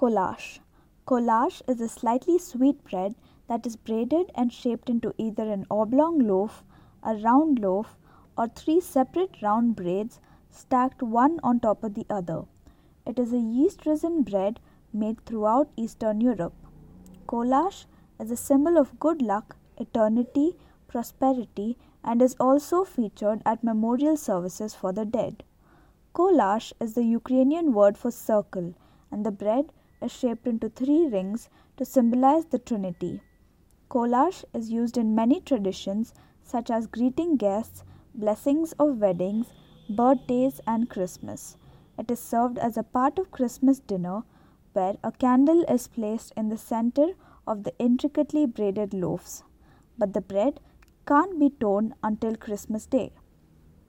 Kolach. Kolach is a slightly sweet bread that is braided and shaped into either an oblong loaf, a round loaf, or three separate round braids stacked one on top of the other. It is a yeast risen bread made throughout Eastern Europe. Kolach is a symbol of good luck, eternity, prosperity, and is also featured at memorial services for the dead. Kolach is the Ukrainian word for circle, and the bread is shaped into three rings to symbolize the Trinity. Kolach is used in many traditions such as greeting guests, blessings of weddings, birthdays, and Christmas. It is served as a part of Christmas dinner where a candle is placed in the center of the intricately braided loaves. But the bread can't be torn until Christmas Day.